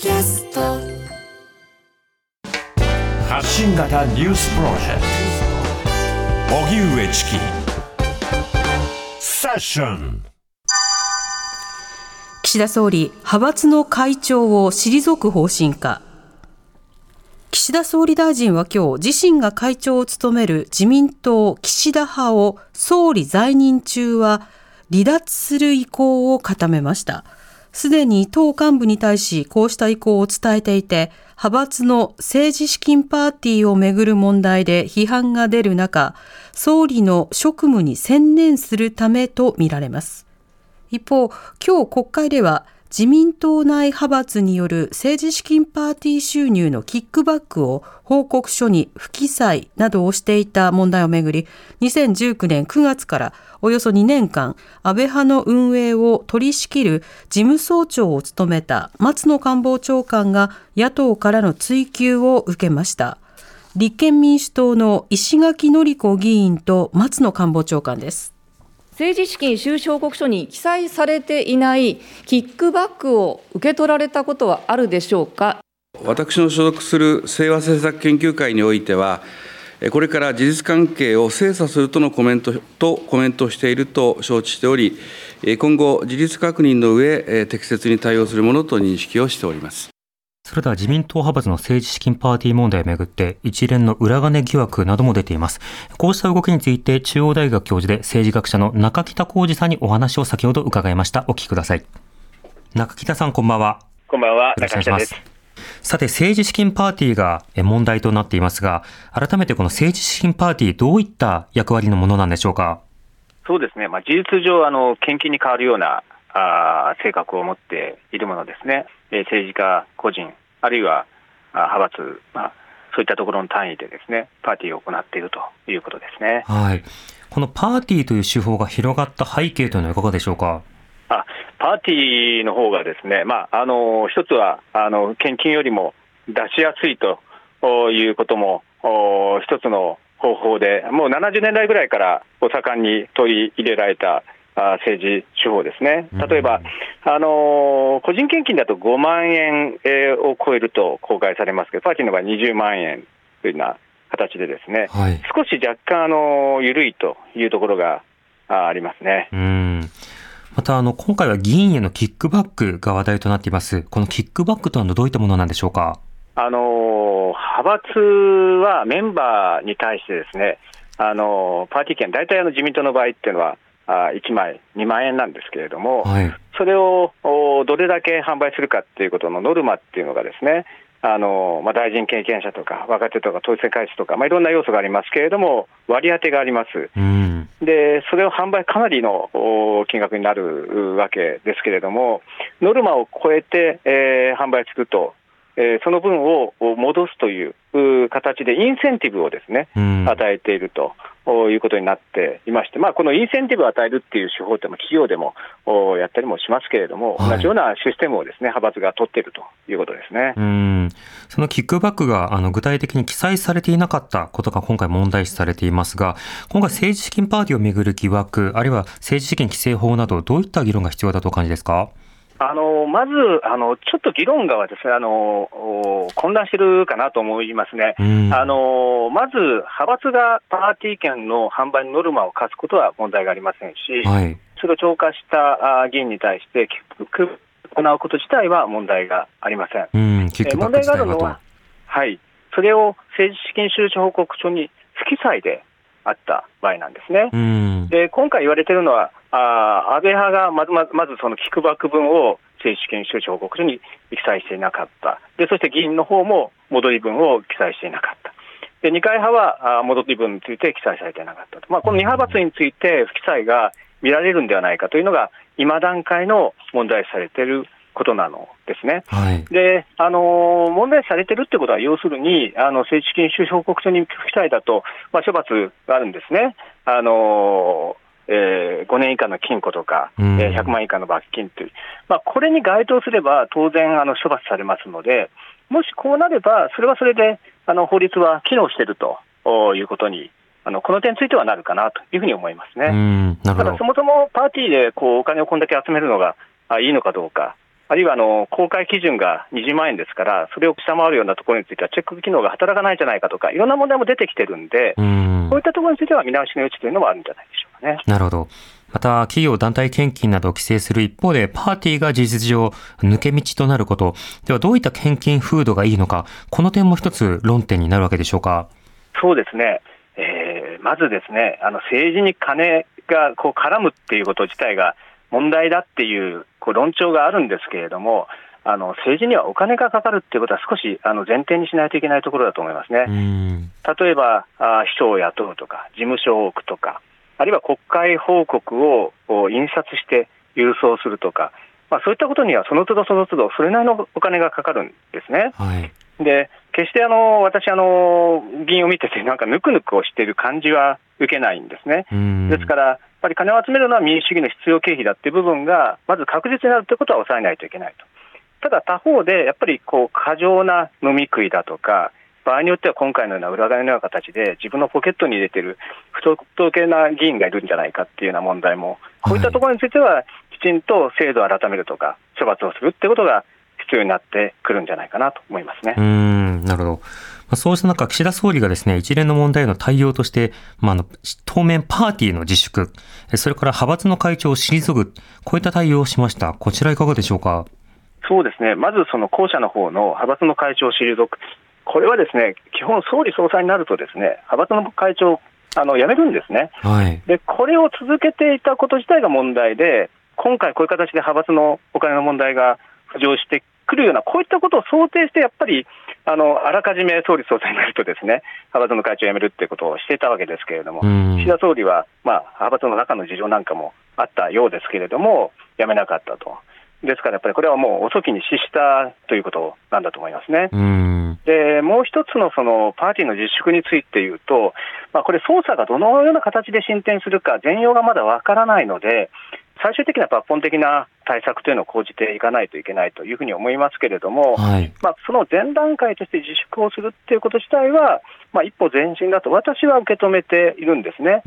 キャスト発信型ニュースプロジェクト荻上チキセッション岸田総理、派閥の会長を退く方針か。岸田総理大臣は今日、自身が会長を務める自民党岸田派を総理在任中は離脱する意向を固めました。すでに党幹部に対しこうした意向を伝えていて、派閥の政治資金パーティーをめぐる問題で批判が出る中、総理の職務に専念するためとみられます。一方、今日国会では自民党内派閥による政治資金パーティー収入のキックバックを報告書に不記載などをしていた問題をめぐり、2019年9月からおよそ2年間、安倍派の運営を取り仕切る事務総長を務めた松野官房長官が野党からの追及を受けました。立憲民主党の石垣のり子議員と松野官房長官です。政治資金収支報告書に記載されていないキックバックを受け取られたことはあるでしょうか？私の所属する清和政策研究会においては、これから事実関係を精査するとのコメントとコメントしていると承知しており、今後、事実確認の上、適切に対応するものと認識をしております。それでは自民党派閥の政治資金パーティー問題をめぐって一連の裏金疑惑なども出ています。こうした動きについて中央大学教授で政治学者の中北浩二さんにお話を先ほど伺いました。お聞きください。中北さんこんばんは。こんばんは。中北です。さて、政治資金パーティーが問題となっていますが、改めてこの政治資金パーティー、どういった役割のものなんでしょうか？そうですね、まあ、事実上、あの献金に変わるようなあ性格を持っているものですね、え政治家個人、あるいは派閥、まあ、そういったところの単位でですね、パーティーを行っているということですね。はい。このパーティーという手法が広がった背景というのはいかがでしょうか？あパーティーの方がですね、まあ、あの一つはあの献金よりも出しやすいということも一つの方法で、もう70年代ぐらいからお盛んに取り入れられた政治手法ですね、例えば、あの個人献金だと5万円を超えると公開されますけど、パーティーの場合、20万円というような形で、ですね、はい、少し若干あの緩いというところがありますね。うん。またあの今回は議員へのキックバックが話題となっています、このキックバックとはどういったものなんでしょうか？あの派閥はメンバーに対してですね、あのパーティー券、大体あの自民党の場合っていうのは、あ1枚2万円なんですけれども、はい、それをどれだけ販売するかっていうことのノルマっていうのがですね、あのまあ、大臣経験者とか若手とか当選回数とか、まあ、いろんな要素がありますけれども、割り当てがあります、うん、でそれを販売かなりの金額になるわけですけれども、ノルマを超えて、えー、販売すると、えー、その分を戻すという形でインセンティブをですね、うん、与えているということになっていまして、まあ、このインセンティブを与えるっていう手法って、企業でもやったりもしますけれども、はい、同じようなシステムをですね派閥が取っているということですね。うん。そのキックバックがあの具体的に記載されていなかったことが今回問題視されていますが、今回、政治資金パーティーをめぐる疑惑、あるいは政治資金規正法など、どういった議論が必要だとお感じですか？あのまずあの、ちょっと議論がはですねあの混乱してるかなと思いますね、あのまず派閥がパーティー券の販売ノルマを課すことは問題がありませんし、はい、それを超過した議員に対して、行うこと自体は問題がありません。うん、え問題があるのは、はい、それを政治資金収支報告書に不記載であった場合なんですね。で今回言われているのは、あ安倍派がまずまずまずそのキックバック分を政治資金収支報告書に記載していなかった、でそして議員の方も戻り分を記載していなかった。で二階派は戻り分について記載されていなかったと、まあ、この2派閥について不記載が見られるんではないかというのが、今段階の問題視されていることなのですね。はい、で、あの問題されてるってことは、要するに、あの政治資金収支報告書に不記載だと、まあ、処罰があるんですね。あのえー、5年以下の禁錮とか、うん、えー、100万以下の罰金という、まあ、これに該当すれば、当然あの処罰されますので、もしこうなれば、それはそれであの法律は機能しているということにあのこの点についてはなるかなというふうに思いますね。ただ、そもそもパーティーでこうお金をこんだけ集めるのがあいいのかどうか、あるいはあの公開基準が20万円ですから、それを下回るようなところについては、チェック機能が働かないんじゃないかとか、いろんな問題も出てきてるんで、ん。こういったところについては見直しの余地というのはあるんじゃないでしょうかね。なるほど。また、企業団体献金などを規制する一方で、パーティーが事実上抜け道となること。では、どういった献金風土がいいのか、この点も一つ論点になるわけでしょうか？そうですね。えー、まずですね、あの政治に金がこう絡むっていうこと自体が問題だっていうこう論調があるんですけれども、あの政治にはお金がかかるっていうことは少しあの前提にしないといけないところだと思いますね。例えばあ秘書を雇うとか、事務所を置くとか、あるいは国会報告を印刷して郵送するとか、まあ、そういったことにはその都度その都度、それなりのお金がかかるんですね。はい、で決してあの私あの、議員を見てて、なんかぬくぬくをしている感じは受けないんですね。ですから、やっぱり金を集めるのは民主主義の必要経費だっていう部分が、まず確実になるということは抑えないといけないと。ただ他方で、やっぱりこう過剰な飲み食いだとか、場合によっては今回のような裏金のような形で自分のポケットに入れている不当系な議員がいるんじゃないかっていうような問題も、こういったところについては、きちんと制度を改めるとか、処罰をするってことが必要になってくるんじゃないかなと思いますね。うんなるほど。そうした中、岸田総理がですね、一連の問題への対応として、まあ、の、当面パーティーの自粛、それから派閥の会長を退く、こういった対応をしました。こちらいかがでしょうか？そうですね。まずその後者の方の派閥の会長を退く。これはですね、基本、総理総裁になると、ですね派閥の会長、あの辞めるんですね、はい、で、これを続けていたこと自体が問題で、今回、こういう形で派閥のお金の問題が浮上してくるような、こういったことを想定して、やっぱりあのあらかじめ総理総裁になると、ですね派閥の会長を辞めるっていうことをしていたわけですけれども、岸田総理は、まあ、派閥の中の事情なんかもあったようですけれども、辞めなかったと。ですからやっぱりこれはもう遅きに失したということなんだと思いますね。でもう一つのそのパーティーの自粛について言うと、まあ、これ、捜査がどのような形で進展するか、全容がまだわからないので、最終的な抜本的な対策というのを講じていかないといけないというふうに思いますけれども、はい、まあ、その前段階として自粛をするっていうこと自体は、まあ、一歩前進だと私は受け止めているんですね。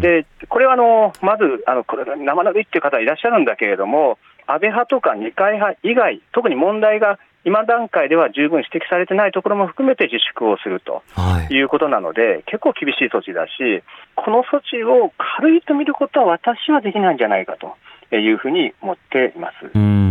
でこれはあのまずあのこれ生ぬるいっていう方いらっしゃるんだけれども、安倍派とか二階派以外、特に問題が今段階では十分指摘されてないところも含めて自粛をするということなので、はい、結構厳しい措置だし、この措置を軽いと見ることは私はできないんじゃないかというふうに思っています。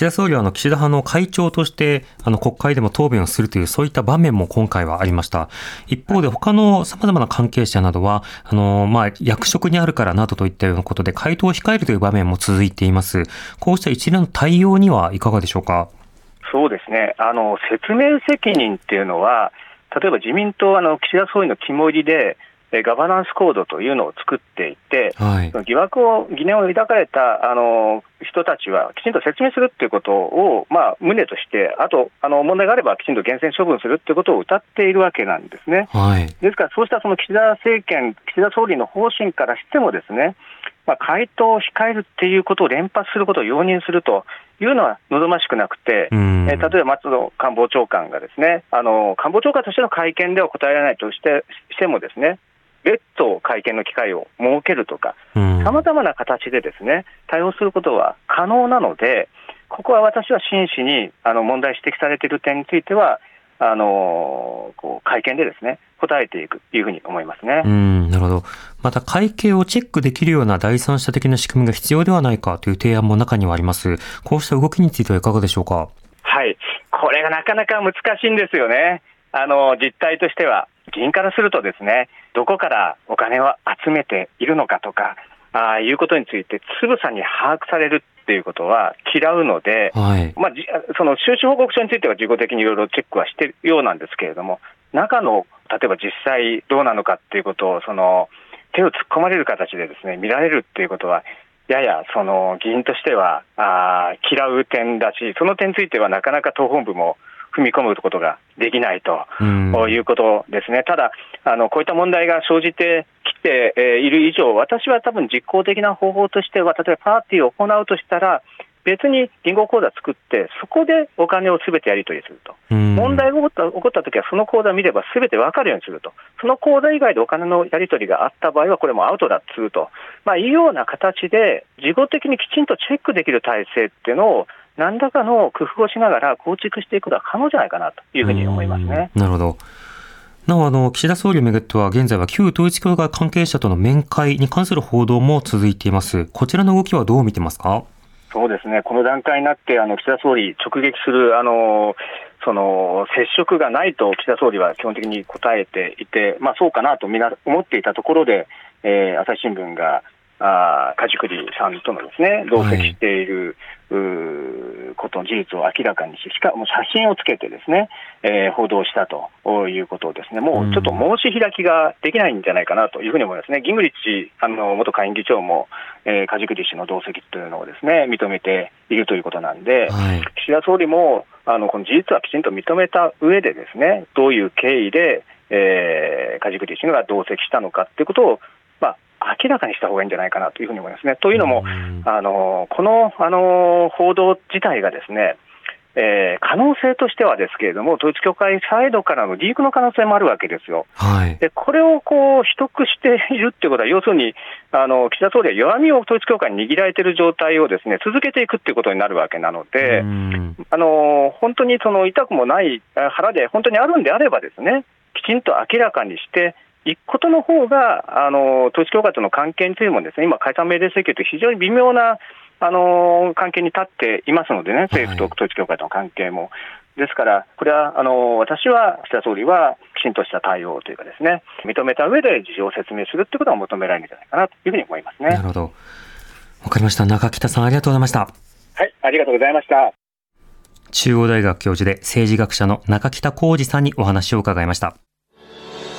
岸田総理はあの岸田派の会長としてあの国会でも答弁をするというそういった場面も今回はありました。一方で他の様々な関係者などはあのま役職にあるからなどといったようなことで回答を控えるという場面も続いています。こうした一連の対応にはいかがでしょうか？そうですね。あの説明責任っていうのは例えば自民党あの岸田総理の肝入りでガバナンスコードというのを作っていて、はい、疑惑を、疑念を抱かれたあの人たちはきちんと説明するということを、まあ、旨として、あとあの問題があればきちんと厳選処分するということを謳っているわけなんですね。はい、ですから、そうしたその岸田政権、岸田総理の方針からしても、ですねまあ、回答を控えるっていうことを連発することを容認するというのは望ましくなくて、えー、例えば松野官房長官がですねあの官房長官としての会見では答えられないとしてしてもですね別途会見の機会を設けるとか、さまざまな形でですね対応することは可能なので、ここは私は真摯にあの問題指摘されている点については、あのこう会見でですね答えていくというふうに思いますね。うんなるほど。また会計をチェックできるような第三者的な仕組みが必要ではないかという提案も中にはあります。こうした動きについてはいかがでしょうか？はい、これがなかなか難しいんですよね。あの実態としては議員からするとですねどこからお金を集めているのかとかあいうことについてつぶさに把握されるっていうことは嫌うので、はい、まあ、その収支報告書については自己的にいろいろチェックはしているようなんですけれども中の例えば実際どうなのかっていうことをその手を突っ込まれる形でですね見られるっていうことはややその議員としてはあ嫌う点だしその点についてはなかなか党本部も踏み込むことができないということですね、ただあの、こういった問題が生じてきている以上、私は多分実効的な方法としては、例えばパーティーを行うとしたら、別に銀行口座作って、そこでお金をすべてやり取りすると、問題が起こった起こったときは、その口座を見ればすべて分かるようにすると、その口座以外でお金のやり取りがあった場合は、これもアウトだっつうと、まあ、いうような形で、事後的にきちんとチェックできる体制っていうのを何らかの工夫をしながら構築していくことは可能じゃないかなというふうに思いますね。なるほど。なお、あの、岸田総理をめぐっては、現在は旧統一教会関係者との面会に関する報道も続いています。こちらの動きはどう見てますか？そうですね、この段階になって、あの岸田総理、直撃するあのその接触がないと岸田総理は基本的に答えていて、まあ、そうかなとみんな思っていたところで、えー、朝日新聞があ梶栗さんとのですね同席している、うことの事実を明らかにし、しかも写真をつけてですね、えー、報道したということをですね、もうちょっと申し開きができないんじゃないかなというふうに思いますね。ギングリッチあの元下院議長も、えー、梶栗氏の同席というのをですね認めているということなんで、はい、岸田総理もあのこの事実はきちんと認めた上でですね、どういう経緯で、えー、梶栗氏が同席したのかということを明らかにした方がいいんじゃないかなというふうに思いますね。というのも、あのこのあの報道自体がですね、えー、可能性としてはですけれども、統一教会サイドからのリークの可能性もあるわけですよ。はい、でこれをこう秘匿しているっていうことは、要するにあの岸田総理は弱みを統一教会に握られている状態をですね続けていくっていうことになるわけなので、あの本当にその痛くもない腹で、本当にあるんであればですね、きちんと明らかにして、いくことの方が、あの統一教会との関係についてもです、ね、今、解散命令請求という非常に微妙なあの関係に立っていますのでね、政府と統一教会との関係も。ですから、これはあの私は岸田総理はきちんとした対応というか、ですね認めた上で事情を説明するということが求められるんじゃないかなというふうに思いますね。なるほど。わかりました。中北さん、ありがとうございました。はい、ありがとうございました。中央大学教授で政治学者の中北浩二さんにお話を伺いました。